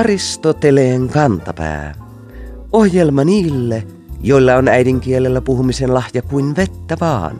Aristoteleen kantapää. Ohjelma niille, joilla on äidinkielellä puhumisen lahja kuin vettä vaan.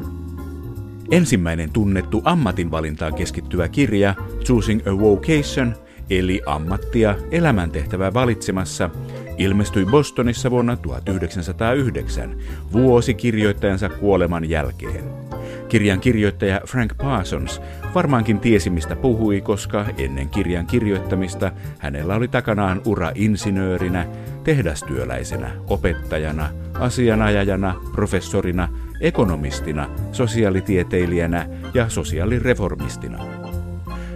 Ensimmäinen tunnettu ammatinvalintaan keskittyvä kirja Choosing a Vocation, eli ammattia elämäntehtävää valitsemassa, ilmestyi Bostonissa vuonna 1909, vuosi kirjoittajansa kuoleman jälkeen. Kirjan kirjoittaja Frank Parsons varmaankin tiesi mistä puhui, koska ennen kirjan kirjoittamista hänellä oli takanaan ura insinöörinä, tehdastyöläisenä, opettajana, asianajajana, professorina, ekonomistina, sosiaalitieteilijänä ja sosiaalireformistina.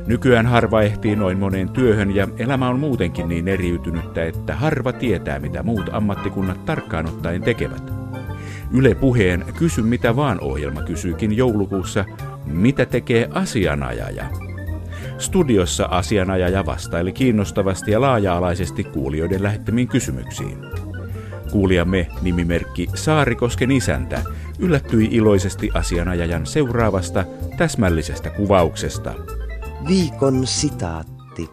Nykyään harva ehtii noin moneen työhön ja elämä on muutenkin niin eriytynyttä, että harva tietää mitä muut ammattikunnat tarkkaan ottaen tekevät. Yle Puheen Kysy mitä vaan ohjelma kysyykin joulukuussa, mitä tekee asianajaja. Studiossa asianajaja vastaili kiinnostavasti ja laaja-alaisesti kuulijoiden lähettämiin kysymyksiin. Kuulijamme nimimerkki Saarikosken isäntä yllättyi iloisesti asianajajan seuraavasta täsmällisestä kuvauksesta. Viikon sitaatti.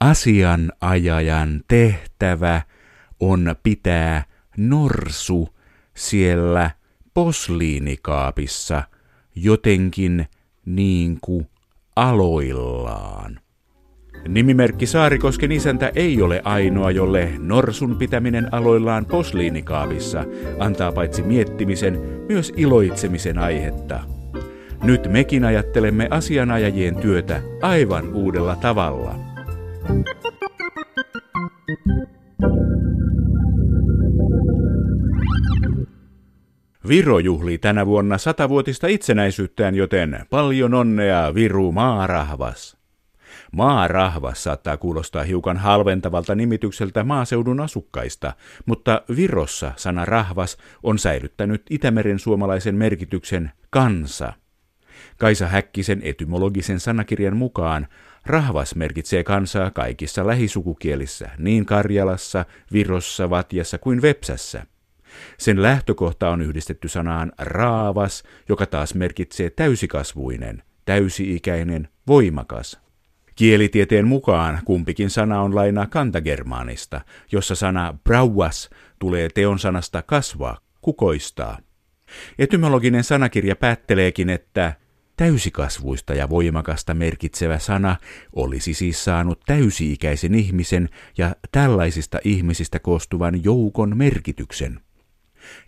Asianajajan tehtävä on pitää norsu siellä posliinikaapissa jotenkin niin kuin aloillaan. Nimimerkki Saarikosken isäntä ei ole ainoa, jolle norsun pitäminen aloillaan posliinikaapissa antaa paitsi miettimisen, myös iloitsemisen aihetta. Nyt mekin ajattelemme asianajajien työtä aivan uudella tavalla. Viro juhlii tänä vuonna satavuotista itsenäisyyttään, joten paljon onnea Viru maarahvas. Maarahvas saattaa kuulostaa hiukan halventavalta nimitykseltä maaseudun asukkaista, mutta Virossa sana rahvas on säilyttänyt Itämeren suomalaisen merkityksen kansa. Kaisa Häkkisen etymologisen sanakirjan mukaan rahvas merkitsee kansaa kaikissa lähisukukielissä, niin Karjalassa, Virossa, Vatjassa kuin Vepsässä. Sen lähtökohta on yhdistetty sanaan raavas, joka taas merkitsee täysikasvuinen, täysi-ikäinen, voimakas. Kielitieteen mukaan kumpikin sana on lainaa kantagermaanista, jossa sana brauas tulee teon sanasta kasvaa, kukoistaa. Etymologinen sanakirja päätteleekin, että täysikasvuista ja voimakasta merkitsevä sana olisi siis saanut täysi-ikäisen ihmisen ja tällaisista ihmisistä koostuvan joukon merkityksen.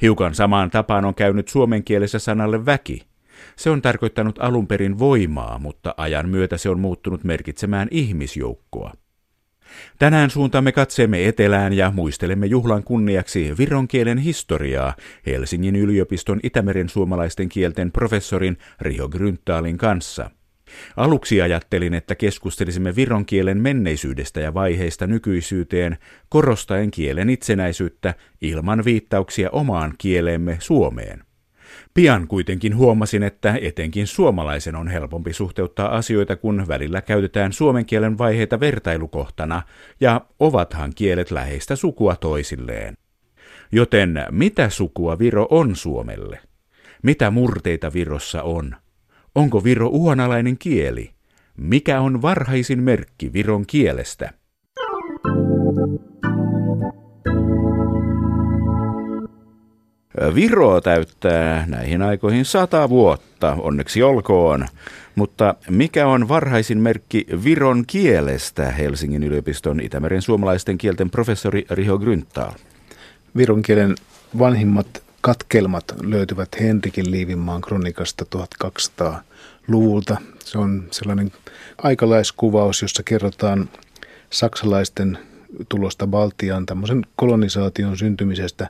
Hiukan samaan tapaan on käynyt suomen kielessä sanalle väki. Se on tarkoittanut alun perin voimaa, mutta ajan myötä se on muuttunut merkitsemään ihmisjoukkoa. Tänään suuntaamme katseemme etelään ja muistelemme juhlan kunniaksi viron kielen historiaa Helsingin yliopiston Itämeren suomalaisten kielten professorin Riho Grüntaalin kanssa. Aluksi ajattelin, että keskustelisimme viron kielen menneisyydestä ja vaiheista nykyisyyteen, korostaen kielen itsenäisyyttä ilman viittauksia omaan kieleemme suomeen. Pian kuitenkin huomasin, että etenkin suomalaisen on helpompi suhteuttaa asioita, kun välillä käytetään suomen kielen vaiheita vertailukohtana, ja ovathan kielet läheistä sukua toisilleen. Joten mitä sukua Viro on Suomelle? Mitä murteita Virossa on? Onko Viro uhanalainen kieli? Mikä on varhaisin merkki Viron kielestä? Viro täyttää näihin aikoihin sata vuotta, onneksi olkoon. Mutta mikä on varhaisin merkki Viron kielestä, Helsingin yliopiston Itämeren suomalaisten kielten professori Riho Gryntaal? Viron kielen vanhimmat katkelmat löytyvät Henrikin Liivinmaan kronikasta 1200-luvulta. Se on sellainen aikalaiskuvaus, jossa kerrotaan saksalaisten tulosta Baltiaan tämmöisen kolonisaation syntymisestä.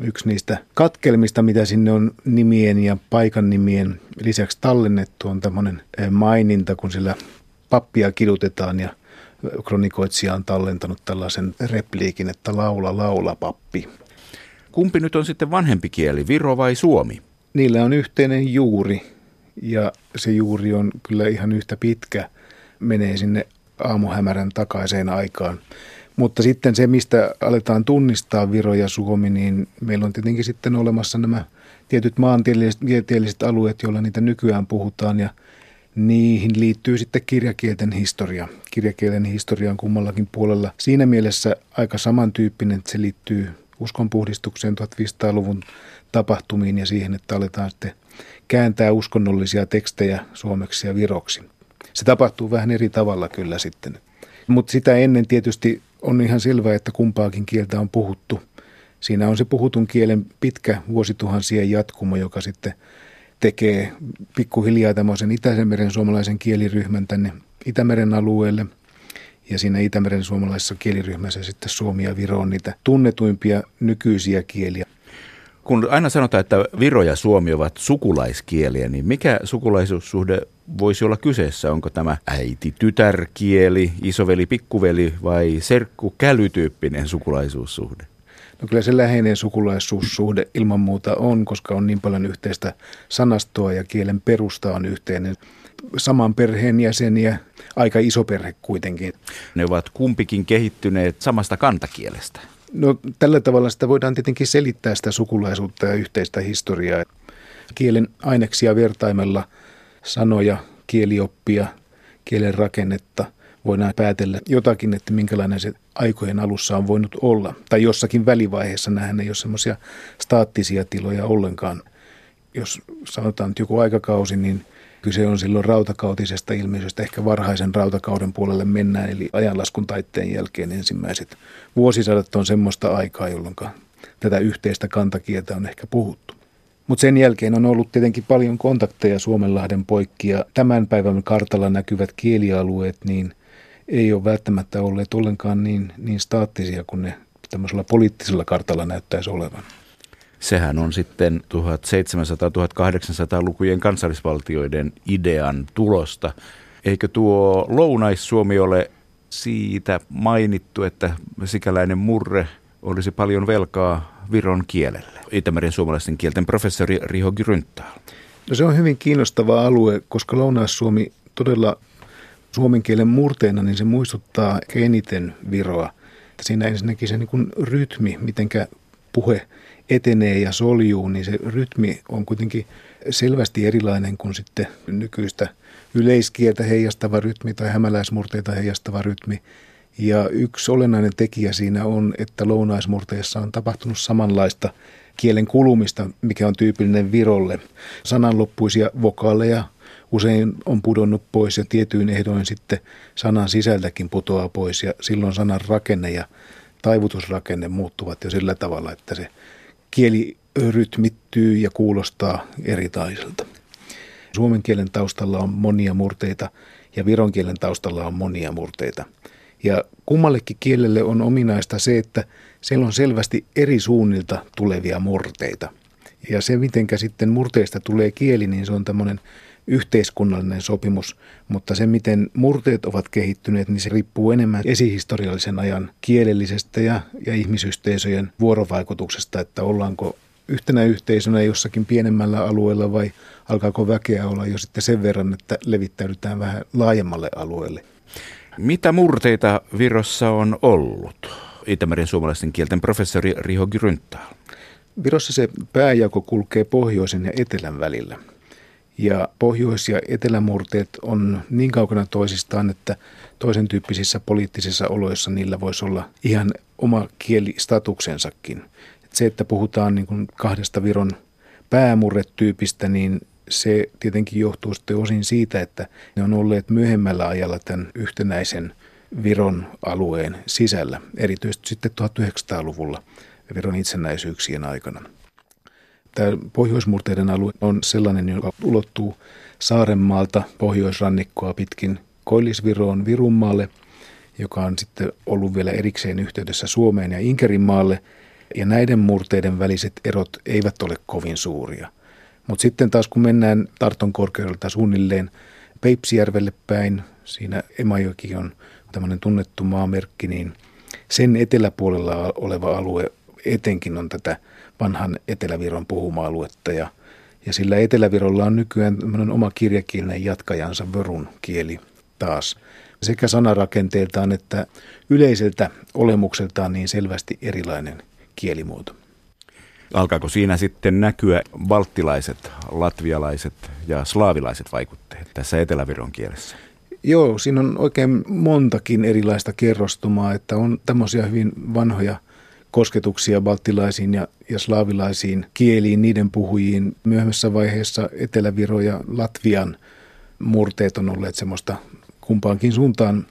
Yksi niistä katkelmista, mitä sinne on nimien ja paikan nimien lisäksi tallennettu, on tämmöinen eh, maininta, kun sillä pappia kidutetaan ja kronikoitsija on tallentanut tällaisen repliikin, että laula, laula pappi. Kumpi nyt on sitten vanhempi kieli, Viro vai Suomi? Niillä on yhteinen juuri ja se juuri on kyllä ihan yhtä pitkä, menee sinne aamuhämärän takaiseen aikaan. Mutta sitten se, mistä aletaan tunnistaa Viro ja Suomi, niin meillä on tietenkin sitten olemassa nämä tietyt maantieteelliset alueet, joilla niitä nykyään puhutaan ja Niihin liittyy sitten kirjakielten historia. Kirjakielen historia on kummallakin puolella siinä mielessä aika samantyyppinen, että se liittyy uskonpuhdistukseen 1500-luvun tapahtumiin ja siihen, että aletaan sitten kääntää uskonnollisia tekstejä suomeksi ja viroksi. Se tapahtuu vähän eri tavalla kyllä sitten. Mutta sitä ennen tietysti on ihan selvää, että kumpaakin kieltä on puhuttu. Siinä on se puhutun kielen pitkä vuosituhansien jatkumo, joka sitten tekee pikkuhiljaa tämmöisen Itäisen meren suomalaisen kieliryhmän tänne Itämeren alueelle. Ja siinä Itämeren suomalaisessa kieliryhmässä sitten Suomi ja Viro on niitä tunnetuimpia nykyisiä kieliä. Kun aina sanotaan, että Viro ja Suomi ovat sukulaiskieliä, niin mikä sukulaisuussuhde voisi olla kyseessä? Onko tämä äiti-tytärkieli, isoveli-pikkuveli vai serkku-kälytyyppinen sukulaisuussuhde? No kyllä se läheinen sukulaisuussuhde ilman muuta on, koska on niin paljon yhteistä sanastoa ja kielen perusta on yhteinen. Saman perheen jäseniä, aika iso perhe kuitenkin. Ne ovat kumpikin kehittyneet samasta kantakielestä. No tällä tavalla sitä voidaan tietenkin selittää sitä sukulaisuutta ja yhteistä historiaa. Kielen aineksia vertaimella, sanoja, kielioppia, kielen rakennetta – voidaan päätellä jotakin, että minkälainen se aikojen alussa on voinut olla. Tai jossakin välivaiheessa nähdään ei ole semmoisia staattisia tiloja ollenkaan. Jos sanotaan että joku aikakausi, niin kyse on silloin rautakautisesta ilmiöstä, ehkä varhaisen rautakauden puolelle mennään, eli ajanlaskun taitteen jälkeen ensimmäiset vuosisadat on semmoista aikaa, jolloin tätä yhteistä kantakieltä on ehkä puhuttu. Mutta sen jälkeen on ollut tietenkin paljon kontakteja Suomenlahden poikki ja tämän päivän kartalla näkyvät kielialueet, niin – ei ole välttämättä olleet ollenkaan niin, niin staattisia kuin ne tämmöisellä poliittisella kartalla näyttäisi olevan. Sehän on sitten 1700-1800-lukujen kansallisvaltioiden idean tulosta. Eikö tuo Lounais-Suomi ole siitä mainittu, että sikäläinen murre olisi paljon velkaa Viron kielelle? Itämeren suomalaisten kielten professori Riho Gryntaal. No se on hyvin kiinnostava alue, koska Lounais-Suomi todella suomen kielen murteena, niin se muistuttaa eniten Viroa. Siinä ensinnäkin se niin rytmi, mitenkä puhe etenee ja soljuu, niin se rytmi on kuitenkin selvästi erilainen kuin sitten nykyistä yleiskieltä heijastava rytmi tai hämäläismurteita heijastava rytmi. Ja yksi olennainen tekijä siinä on, että lounaismurteessa on tapahtunut samanlaista kielen kulumista, mikä on tyypillinen Virolle. Sananloppuisia vokaaleja usein on pudonnut pois ja tietyin ehdoin sitten sanan sisältäkin putoaa pois ja silloin sanan rakenne ja taivutusrakenne muuttuvat jo sillä tavalla, että se kieli rytmittyy ja kuulostaa eritaiselta. Suomen kielen taustalla on monia murteita ja viron kielen taustalla on monia murteita. Ja kummallekin kielelle on ominaista se, että siellä on selvästi eri suunnilta tulevia murteita. Ja se, miten sitten murteista tulee kieli, niin se on tämmöinen yhteiskunnallinen sopimus, mutta se miten murteet ovat kehittyneet, niin se riippuu enemmän esihistoriallisen ajan kielellisestä ja, ja ihmisyhteisöjen vuorovaikutuksesta, että ollaanko yhtenä yhteisönä jossakin pienemmällä alueella vai alkaako väkeä olla jo sitten sen verran, että levittäydytään vähän laajemmalle alueelle. Mitä murteita Virossa on ollut? Itämeren suomalaisten kielten professori Riho Gryntaal. Virossa se pääjako kulkee pohjoisen ja etelän välillä. Ja pohjois- ja etelämurteet on niin kaukana toisistaan, että toisen tyyppisissä poliittisissa oloissa niillä voisi olla ihan oma kielistatuksensakin. Se, että puhutaan niin kuin kahdesta Viron päämurretyypistä, niin se tietenkin johtuu sitten osin siitä, että ne on olleet myöhemmällä ajalla tämän yhtenäisen Viron alueen sisällä, erityisesti sitten 1900-luvulla Viron itsenäisyyksien aikana. Tämä pohjoismurteiden alue on sellainen, joka ulottuu Saarenmaalta pohjoisrannikkoa pitkin Koillisviroon Virunmaalle, joka on sitten ollut vielä erikseen yhteydessä Suomeen ja Inkerinmaalle. Ja näiden murteiden väliset erot eivät ole kovin suuria. Mutta sitten taas kun mennään Tarton korkeudelta suunnilleen Peipsijärvelle päin, siinä Emajoki on tämmöinen tunnettu maamerkki, niin sen eteläpuolella oleva alue etenkin on tätä vanhan Eteläviron puhuma-aluetta ja, ja sillä Etelävirolla on nykyään oma kirjakielinen jatkajansa vörun kieli taas. Sekä sanarakenteeltaan että yleiseltä olemukseltaan niin selvästi erilainen kielimuoto. Alkaako siinä sitten näkyä balttilaiset, latvialaiset ja slaavilaiset vaikutteet tässä Etelä-Viron kielessä? Joo, siinä on oikein montakin erilaista kerrostumaa, että on tämmöisiä hyvin vanhoja kosketuksia balttilaisiin ja, ja slaavilaisiin kieliin, niiden puhujiin. Myöhemmässä vaiheessa Etelä-Viro ja Latvian murteet on olleet semmoista kumpaankin suuntaan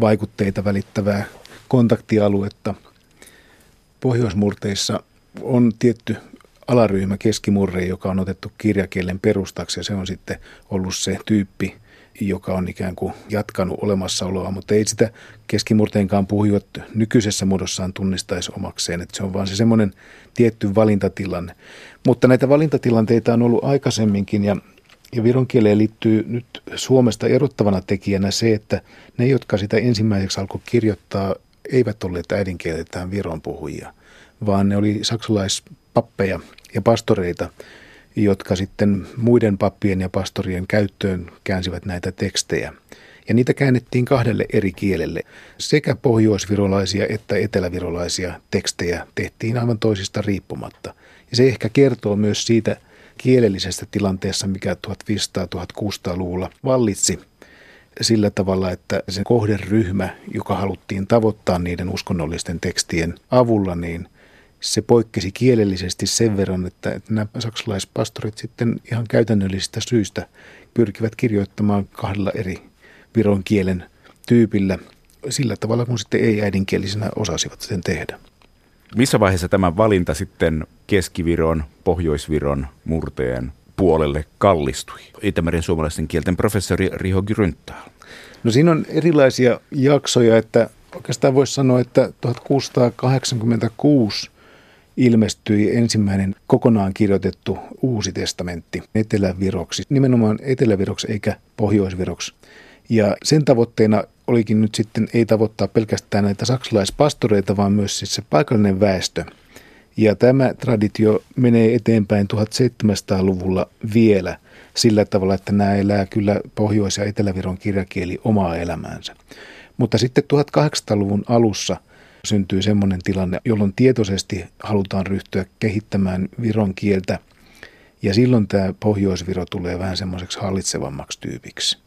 vaikutteita välittävää kontaktialuetta. Pohjoismurteissa on tietty alaryhmä keskimurre, joka on otettu kirjakielen perustaksi ja se on sitten ollut se tyyppi, joka on ikään kuin jatkanut olemassaoloa, mutta ei sitä keskimurteenkaan puhujat nykyisessä muodossaan tunnistaisi omakseen, että se on vaan se semmoinen tietty valintatilanne. Mutta näitä valintatilanteita on ollut aikaisemminkin ja, ja viron kieleen liittyy nyt Suomesta erottavana tekijänä se, että ne, jotka sitä ensimmäiseksi alkoi kirjoittaa, eivät olleet äidinkieleltään viron puhujia, vaan ne oli saksalaispappeja ja pastoreita, jotka sitten muiden pappien ja pastorien käyttöön käänsivät näitä tekstejä. Ja niitä käännettiin kahdelle eri kielelle. Sekä pohjoisvirolaisia että etelävirolaisia tekstejä tehtiin aivan toisista riippumatta. Ja se ehkä kertoo myös siitä kielellisestä tilanteessa, mikä 1500-1600-luvulla vallitsi sillä tavalla, että se kohderyhmä, joka haluttiin tavoittaa niiden uskonnollisten tekstien avulla, niin se poikkesi kielellisesti sen verran, että, että nämä saksalaispastorit sitten ihan käytännöllisistä syistä pyrkivät kirjoittamaan kahdella eri viron kielen tyypillä sillä tavalla, kun sitten ei-äidinkielisenä osasivat sen tehdä. Missä vaiheessa tämä valinta sitten Keskiviron, Pohjoisviron, Murteen puolelle kallistui? Itämeren suomalaisten kielten professori Riho Gryntaal. No siinä on erilaisia jaksoja, että oikeastaan voisi sanoa, että 1686 ilmestyi ensimmäinen kokonaan kirjoitettu uusi testamentti eteläviroksi, nimenomaan eteläviroksi eikä pohjoisviroksi. Ja sen tavoitteena olikin nyt sitten ei tavoittaa pelkästään näitä saksalaispastoreita, vaan myös siis se paikallinen väestö. Ja tämä traditio menee eteenpäin 1700-luvulla vielä sillä tavalla, että nämä elää kyllä Pohjois- ja Eteläviron kirjakieli omaa elämäänsä. Mutta sitten 1800-luvun alussa syntyy semmoinen tilanne, jolloin tietoisesti halutaan ryhtyä kehittämään viron kieltä. Ja silloin tämä Pohjoisviro tulee vähän semmoiseksi hallitsevammaksi tyypiksi.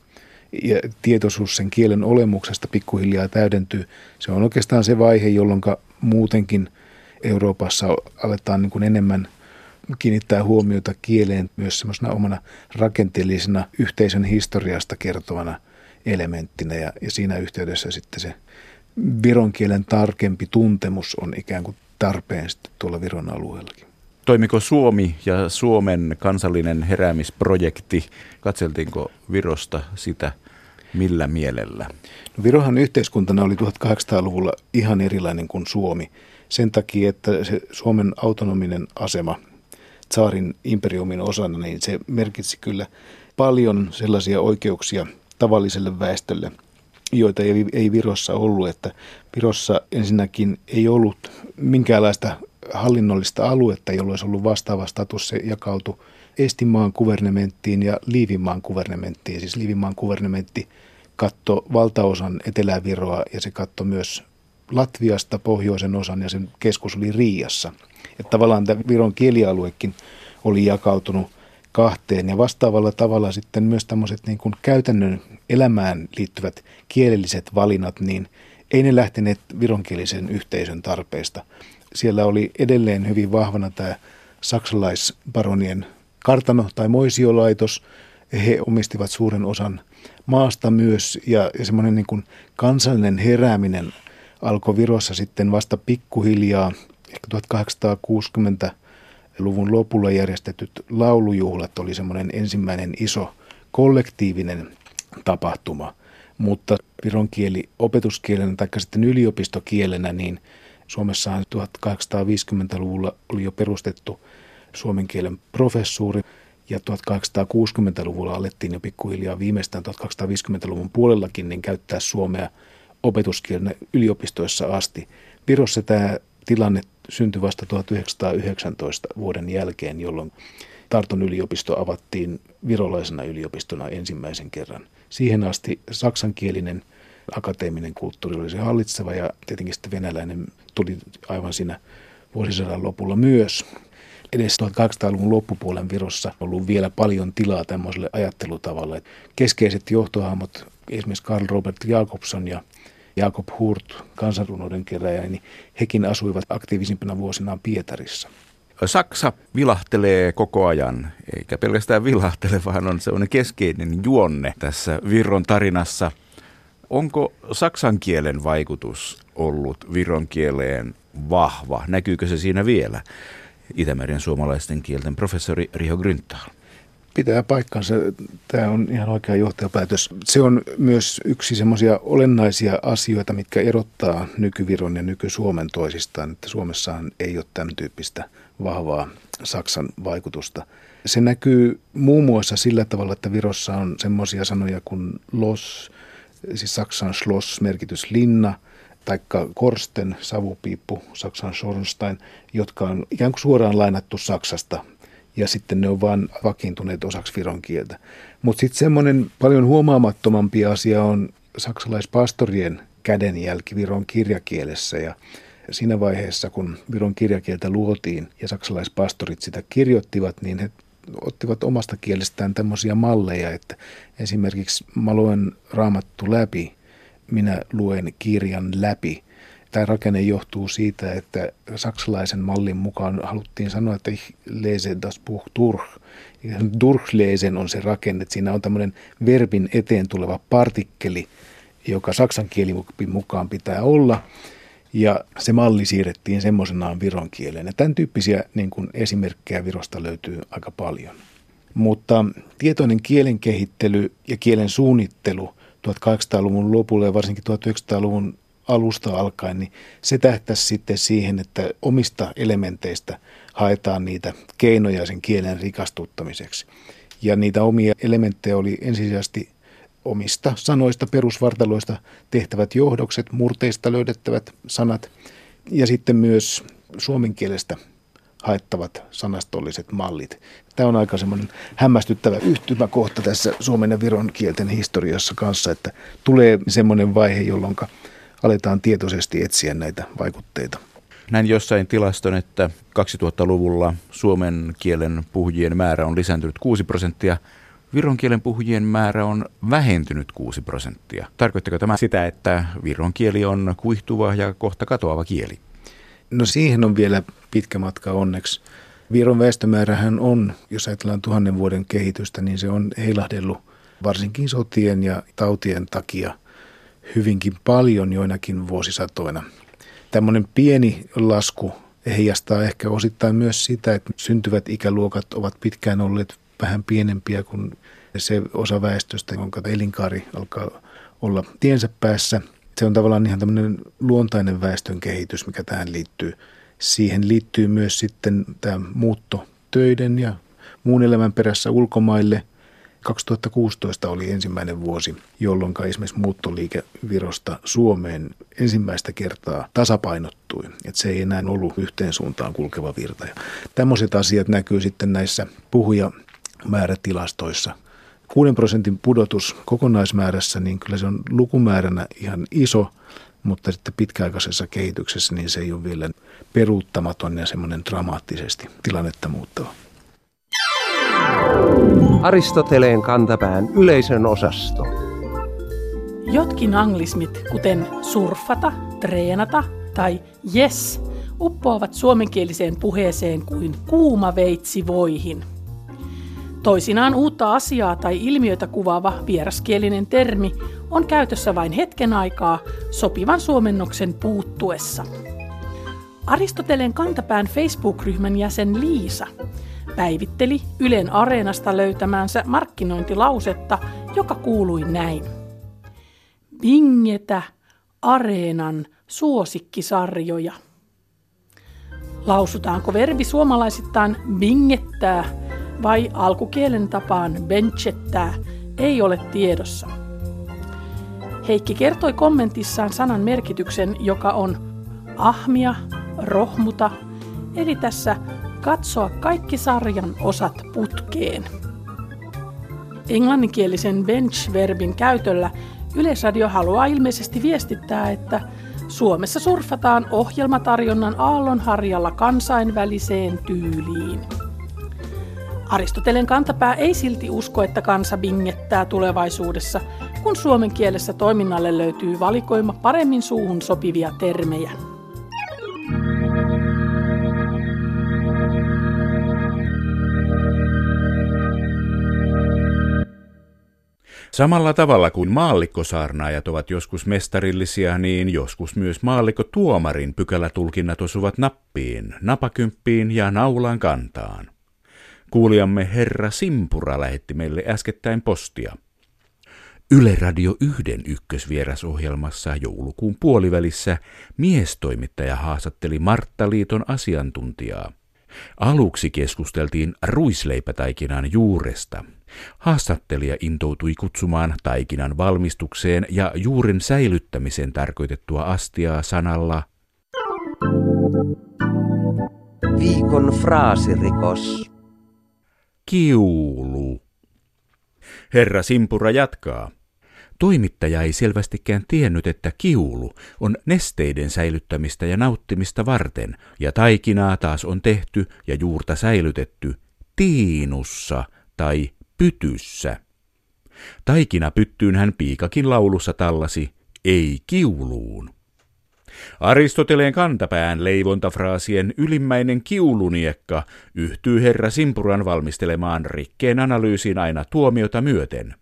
Ja tietoisuus sen kielen olemuksesta pikkuhiljaa täydentyy. Se on oikeastaan se vaihe, jolloin muutenkin Euroopassa aletaan niin kuin enemmän kiinnittää huomiota kieleen myös semmoisena omana rakenteellisena yhteisön historiasta kertovana elementtinä. Ja, ja siinä yhteydessä sitten se viron kielen tarkempi tuntemus on ikään kuin tarpeen sitten tuolla Viron alueellakin. Toimiko Suomi ja Suomen kansallinen heräämisprojekti, katseltiinko Virosta sitä millä mielellä? No Virohan yhteiskuntana oli 1800-luvulla ihan erilainen kuin Suomi. Sen takia, että se Suomen autonominen asema saarin imperiumin osana, niin se merkitsi kyllä paljon sellaisia oikeuksia tavalliselle väestölle – joita ei, ei Virossa ollut. Että Virossa ensinnäkin ei ollut minkäänlaista hallinnollista aluetta, jolloin olisi ollut vastaava status. Se jakautui Estimaan kuvernementtiin ja Liivimaan kuvernementtiin. Siis Liivimaan kuvernementti katto valtaosan Etelä-Viroa ja se katto myös Latviasta pohjoisen osan ja sen keskus oli Riiassa. Että tavallaan tämä Viron kielialuekin oli jakautunut kahteen ja vastaavalla tavalla sitten myös tämmöiset niin kuin käytännön elämään liittyvät kielelliset valinnat, niin ei ne lähteneet vironkielisen yhteisön tarpeesta. Siellä oli edelleen hyvin vahvana tämä saksalaisbaronien kartano tai moisiolaitos. He omistivat suuren osan maasta myös ja, ja semmoinen niin kuin kansallinen herääminen alkoi Virossa sitten vasta pikkuhiljaa, ehkä 1860 luvun lopulla järjestetyt laulujuhlat oli semmoinen ensimmäinen iso kollektiivinen tapahtuma. Mutta viron kieli opetuskielenä tai sitten yliopistokielenä, niin Suomessahan 1850-luvulla oli jo perustettu suomen kielen professuuri ja 1860-luvulla alettiin jo pikkuhiljaa viimeistään 1250-luvun puolellakin niin käyttää suomea opetuskielenä yliopistoissa asti. Virossa tämä tilanne syntyi vasta 1919 vuoden jälkeen, jolloin Tarton yliopisto avattiin virolaisena yliopistona ensimmäisen kerran. Siihen asti saksankielinen akateeminen kulttuuri oli se hallitseva ja tietenkin sitten venäläinen tuli aivan siinä vuosisadan lopulla myös. edes 1800-luvun loppupuolen Virossa ollut vielä paljon tilaa tämmöiselle ajattelutavalle. Keskeiset johtohahmot, esimerkiksi Karl Robert Jakobson ja Jakob Hurt, kansanrunouden keräjä, niin hekin asuivat aktiivisimpina vuosinaan Pietarissa. Saksa vilahtelee koko ajan, eikä pelkästään vilahtele, vaan on sellainen keskeinen juonne tässä Virron tarinassa. Onko saksan kielen vaikutus ollut Viron kieleen vahva? Näkyykö se siinä vielä? Itämeren suomalaisten kielten professori Riho Grünthal. Pitää paikkansa. Tämä on ihan oikea johtajapäätös. Se on myös yksi semmoisia olennaisia asioita, mitkä erottaa nykyviron ja nyky-Suomen toisistaan. Että Suomessahan ei ole tämän tyyppistä vahvaa Saksan vaikutusta. Se näkyy muun muassa sillä tavalla, että Virossa on semmoisia sanoja kuin los, siis Saksan schloss merkitys linna, taikka korsten, savupiippu, Saksan Schornstein, jotka on ikään kuin suoraan lainattu Saksasta ja sitten ne on vain vakiintuneet osaksi viron kieltä. Mutta sitten semmoinen paljon huomaamattomampi asia on saksalaispastorien kädenjälki Viron kirjakielessä ja siinä vaiheessa, kun Viron kirjakieltä luotiin ja saksalaispastorit sitä kirjoittivat, niin he ottivat omasta kielestään tämmöisiä malleja, että esimerkiksi mä luen raamattu läpi, minä luen kirjan läpi – Tämä rakenne johtuu siitä, että saksalaisen mallin mukaan haluttiin sanoa, että ich lese das Buch durch. Durchlesen on se rakenne, että siinä on tämmöinen verbin eteen tuleva partikkeli, joka saksan kielin mukaan pitää olla. Ja se malli siirrettiin semmoisenaan viron kieleen. Ja tämän tyyppisiä niin kuin esimerkkejä Virosta löytyy aika paljon. Mutta tietoinen kielen kehittely ja kielen suunnittelu 1800-luvun lopulla ja varsinkin 1900-luvun alusta alkaen, niin se tähtäisi sitten siihen, että omista elementeistä haetaan niitä keinoja sen kielen rikastuttamiseksi. Ja niitä omia elementtejä oli ensisijaisesti omista sanoista, perusvartaloista tehtävät johdokset, murteista löydettävät sanat ja sitten myös suomen kielestä haettavat sanastolliset mallit. Tämä on aika semmoinen hämmästyttävä yhtymäkohta tässä suomen ja viron kielten historiassa kanssa, että tulee semmoinen vaihe, jolloin aletaan tietoisesti etsiä näitä vaikutteita. Näin jossain tilaston, että 2000-luvulla suomen kielen puhujien määrä on lisääntynyt 6 prosenttia, viron kielen puhujien määrä on vähentynyt 6 prosenttia. Tarkoittako tämä sitä, että viron kieli on kuihtuva ja kohta katoava kieli? No siihen on vielä pitkä matka onneksi. Viron väestömäärähän on, jos ajatellaan tuhannen vuoden kehitystä, niin se on heilahdellut varsinkin sotien ja tautien takia – hyvinkin paljon joinakin vuosisatoina. Tämmöinen pieni lasku heijastaa ehkä osittain myös sitä, että syntyvät ikäluokat ovat pitkään olleet vähän pienempiä kuin se osa väestöstä, jonka elinkaari alkaa olla tiensä päässä. Se on tavallaan ihan tämmöinen luontainen väestön kehitys, mikä tähän liittyy. Siihen liittyy myös sitten tämä muutto töiden ja muun elämän perässä ulkomaille – 2016 oli ensimmäinen vuosi, jolloin esimerkiksi muuttoliike Virosta Suomeen ensimmäistä kertaa tasapainottui. Että se ei enää ollut yhteen suuntaan kulkeva virta. Ja tämmöiset asiat näkyy sitten näissä puhujamäärätilastoissa. 6 prosentin pudotus kokonaismäärässä, niin kyllä se on lukumääränä ihan iso, mutta sitten pitkäaikaisessa kehityksessä niin se ei ole vielä peruuttamaton ja semmoinen dramaattisesti tilannetta muuttava. Aristoteleen kantapään yleisön osasto. Jotkin anglismit, kuten surfata, treenata tai yes, uppoavat suomenkieliseen puheeseen kuin kuuma veitsi voihin. Toisinaan uutta asiaa tai ilmiötä kuvaava vieraskielinen termi on käytössä vain hetken aikaa sopivan suomennoksen puuttuessa. Aristoteleen kantapään Facebook-ryhmän jäsen Liisa päivitteli Ylen Areenasta löytämäänsä markkinointilausetta, joka kuului näin. Bingetä Areenan suosikkisarjoja. Lausutaanko verbi suomalaisittain bingettää vai alkukielen tapaan benchettää, ei ole tiedossa. Heikki kertoi kommentissaan sanan merkityksen, joka on ahmia, rohmuta, eli tässä katsoa kaikki sarjan osat putkeen. Englanninkielisen bench-verbin käytöllä Yleisradio haluaa ilmeisesti viestittää, että Suomessa surfataan ohjelmatarjonnan aallonharjalla kansainväliseen tyyliin. Aristotelen kantapää ei silti usko, että kansa bingettää tulevaisuudessa, kun suomen kielessä toiminnalle löytyy valikoima paremmin suuhun sopivia termejä. Samalla tavalla kuin maallikkosaarnaajat ovat joskus mestarillisia, niin joskus myös maallikkotuomarin pykälätulkinnat osuvat nappiin, napakymppiin ja naulan kantaan. Kuulijamme herra Simpura lähetti meille äskettäin postia. Yle Radio yhden ykkösvierasohjelmassa joulukuun puolivälissä miestoimittaja haastatteli Martta Liiton asiantuntijaa. Aluksi keskusteltiin ruisleipätaikinan juuresta. Haastattelija intoutui kutsumaan taikinan valmistukseen ja juuren säilyttämiseen tarkoitettua astiaa sanalla Viikon fraasirikos. Kiulu. Herra Simpura jatkaa. Toimittaja ei selvästikään tiennyt, että kiulu on nesteiden säilyttämistä ja nauttimista varten, ja taikinaa taas on tehty ja juurta säilytetty tiinussa tai pytyssä. Taikina pyttyyn hän piikakin laulussa tallasi, ei kiuluun. Aristoteleen kantapään leivontafraasien ylimmäinen kiuluniekka yhtyy herra Simpuran valmistelemaan rikkeen analyysiin aina tuomiota myöten.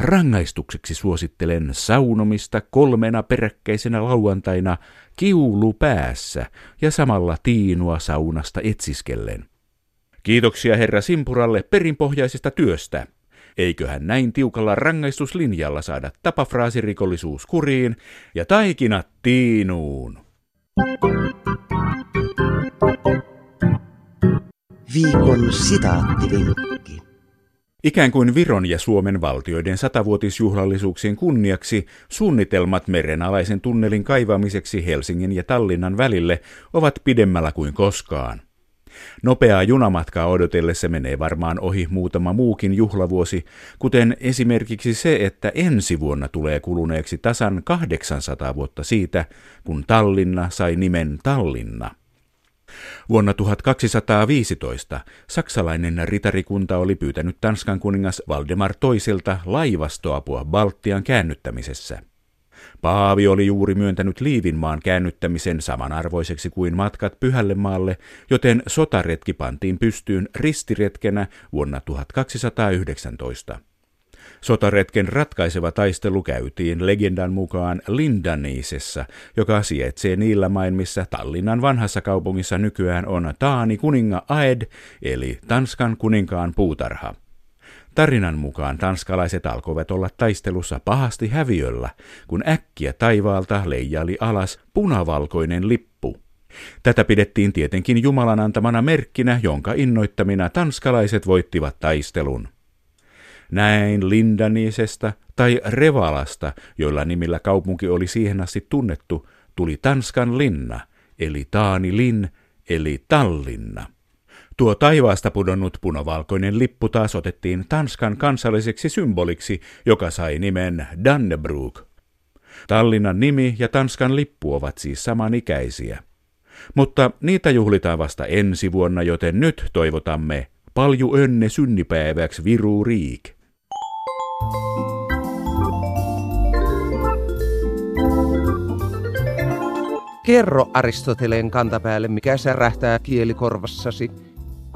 Rangaistukseksi suosittelen saunomista kolmena peräkkäisenä lauantaina kiulu päässä ja samalla tiinua saunasta etsiskellen. Kiitoksia herra Simpuralle perinpohjaisesta työstä. Eiköhän näin tiukalla rangaistuslinjalla saada tapafraasirikollisuus kuriin ja taikinat tiinuun. Viikon sitaattivinkki. Ikään kuin Viron ja Suomen valtioiden satavuotisjuhlallisuuksien kunniaksi suunnitelmat merenalaisen tunnelin kaivamiseksi Helsingin ja Tallinnan välille ovat pidemmällä kuin koskaan. Nopeaa junamatkaa odotellessa menee varmaan ohi muutama muukin juhlavuosi, kuten esimerkiksi se, että ensi vuonna tulee kuluneeksi tasan 800 vuotta siitä, kun Tallinna sai nimen Tallinna. Vuonna 1215 saksalainen ritarikunta oli pyytänyt Tanskan kuningas Valdemar toiselta laivastoapua Baltian käännyttämisessä. Paavi oli juuri myöntänyt Liivinmaan käännyttämisen samanarvoiseksi kuin matkat Pyhälle maalle, joten sotaretki pantiin pystyyn ristiretkenä vuonna 1219. Sotaretken ratkaiseva taistelu käytiin legendan mukaan Lindanisessa, joka sijaitsee niillä main, missä Tallinnan vanhassa kaupungissa nykyään on Taani kuninga Aed, eli Tanskan kuninkaan puutarha. Tarinan mukaan tanskalaiset alkoivat olla taistelussa pahasti häviöllä, kun äkkiä taivaalta leijaili alas punavalkoinen lippu. Tätä pidettiin tietenkin Jumalan antamana merkkinä, jonka innoittamina tanskalaiset voittivat taistelun. Näin Lindanisesta tai Revalasta, joilla nimillä kaupunki oli siihen asti tunnettu, tuli Tanskan linna, eli Taani Lin, eli Tallinna. Tuo taivaasta pudonnut punavalkoinen lippu taas otettiin Tanskan kansalliseksi symboliksi, joka sai nimen Dannebrog. Tallinnan nimi ja Tanskan lippu ovat siis samanikäisiä. Mutta niitä juhlitaan vasta ensi vuonna, joten nyt toivotamme palju önne synnipäiväksi Viru Riik. Kerro Aristoteleen kantapäälle, mikä särähtää kielikorvassasi.